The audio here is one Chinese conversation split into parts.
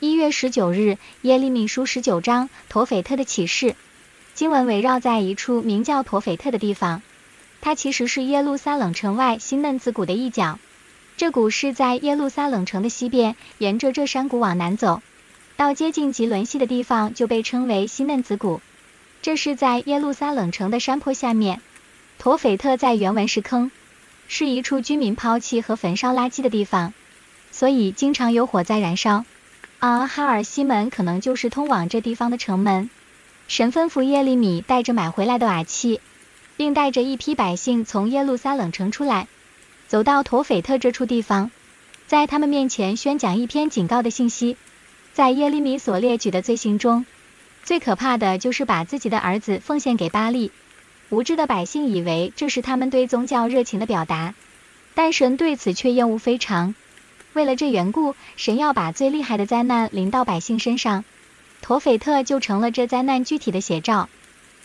一月十九日，耶利米书十九章，陀斐特的启示。经文围绕在一处名叫陀斐特的地方，它其实是耶路撒冷城外新嫩子谷的一角。这谷是在耶路撒冷城的西边，沿着这山谷往南走，到接近吉伦西的地方，就被称为新嫩子谷。这是在耶路撒冷城的山坡下面。陀斐特在原文是坑，是一处居民抛弃和焚烧垃圾的地方，所以经常有火在燃烧。啊，哈尔西门可能就是通往这地方的城门。神吩咐耶利米带着买回来的瓦器，并带着一批百姓从耶路撒冷城出来，走到陀斐特这处地方，在他们面前宣讲一篇警告的信息。在耶利米所列举的罪行中，最可怕的就是把自己的儿子奉献给巴力。无知的百姓以为这是他们对宗教热情的表达，但神对此却厌恶非常。为了这缘故，神要把最厉害的灾难临到百姓身上，陀斐特就成了这灾难具体的写照。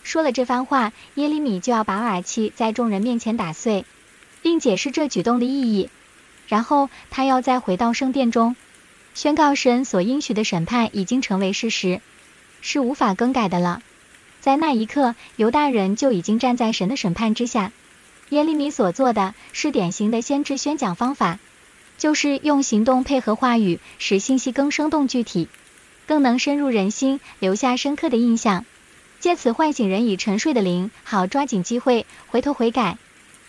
说了这番话，耶利米就要把瓦器在众人面前打碎，并解释这举动的意义。然后他要再回到圣殿中，宣告神所应许的审判已经成为事实，是无法更改的了。在那一刻，犹大人就已经站在神的审判之下。耶利米所做的是典型的先知宣讲方法。就是用行动配合话语，使信息更生动具体，更能深入人心，留下深刻的印象，借此唤醒人已沉睡的灵，好抓紧机会回头悔改。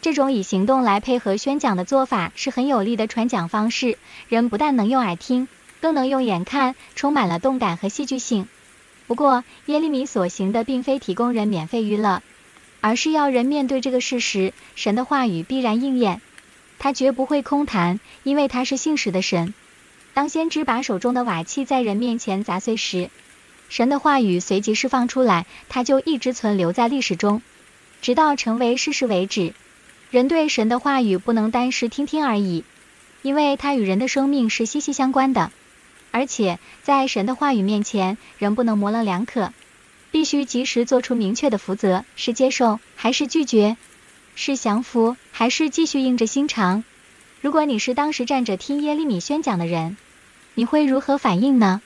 这种以行动来配合宣讲的做法是很有力的传讲方式。人不但能用耳听，更能用眼看，充满了动感和戏剧性。不过，耶利米所行的并非提供人免费娱乐，而是要人面对这个事实：神的话语必然应验。他绝不会空谈，因为他是信实的神。当先知把手中的瓦器在人面前砸碎时，神的话语随即释放出来，它就一直存留在历史中，直到成为事实为止。人对神的话语不能单是听听而已，因为它与人的生命是息息相关的。而且在神的话语面前，人不能模棱两可，必须及时做出明确的抉择：是接受还是拒绝。是降服，还是继续硬着心肠？如果你是当时站着听耶利米宣讲的人，你会如何反应呢？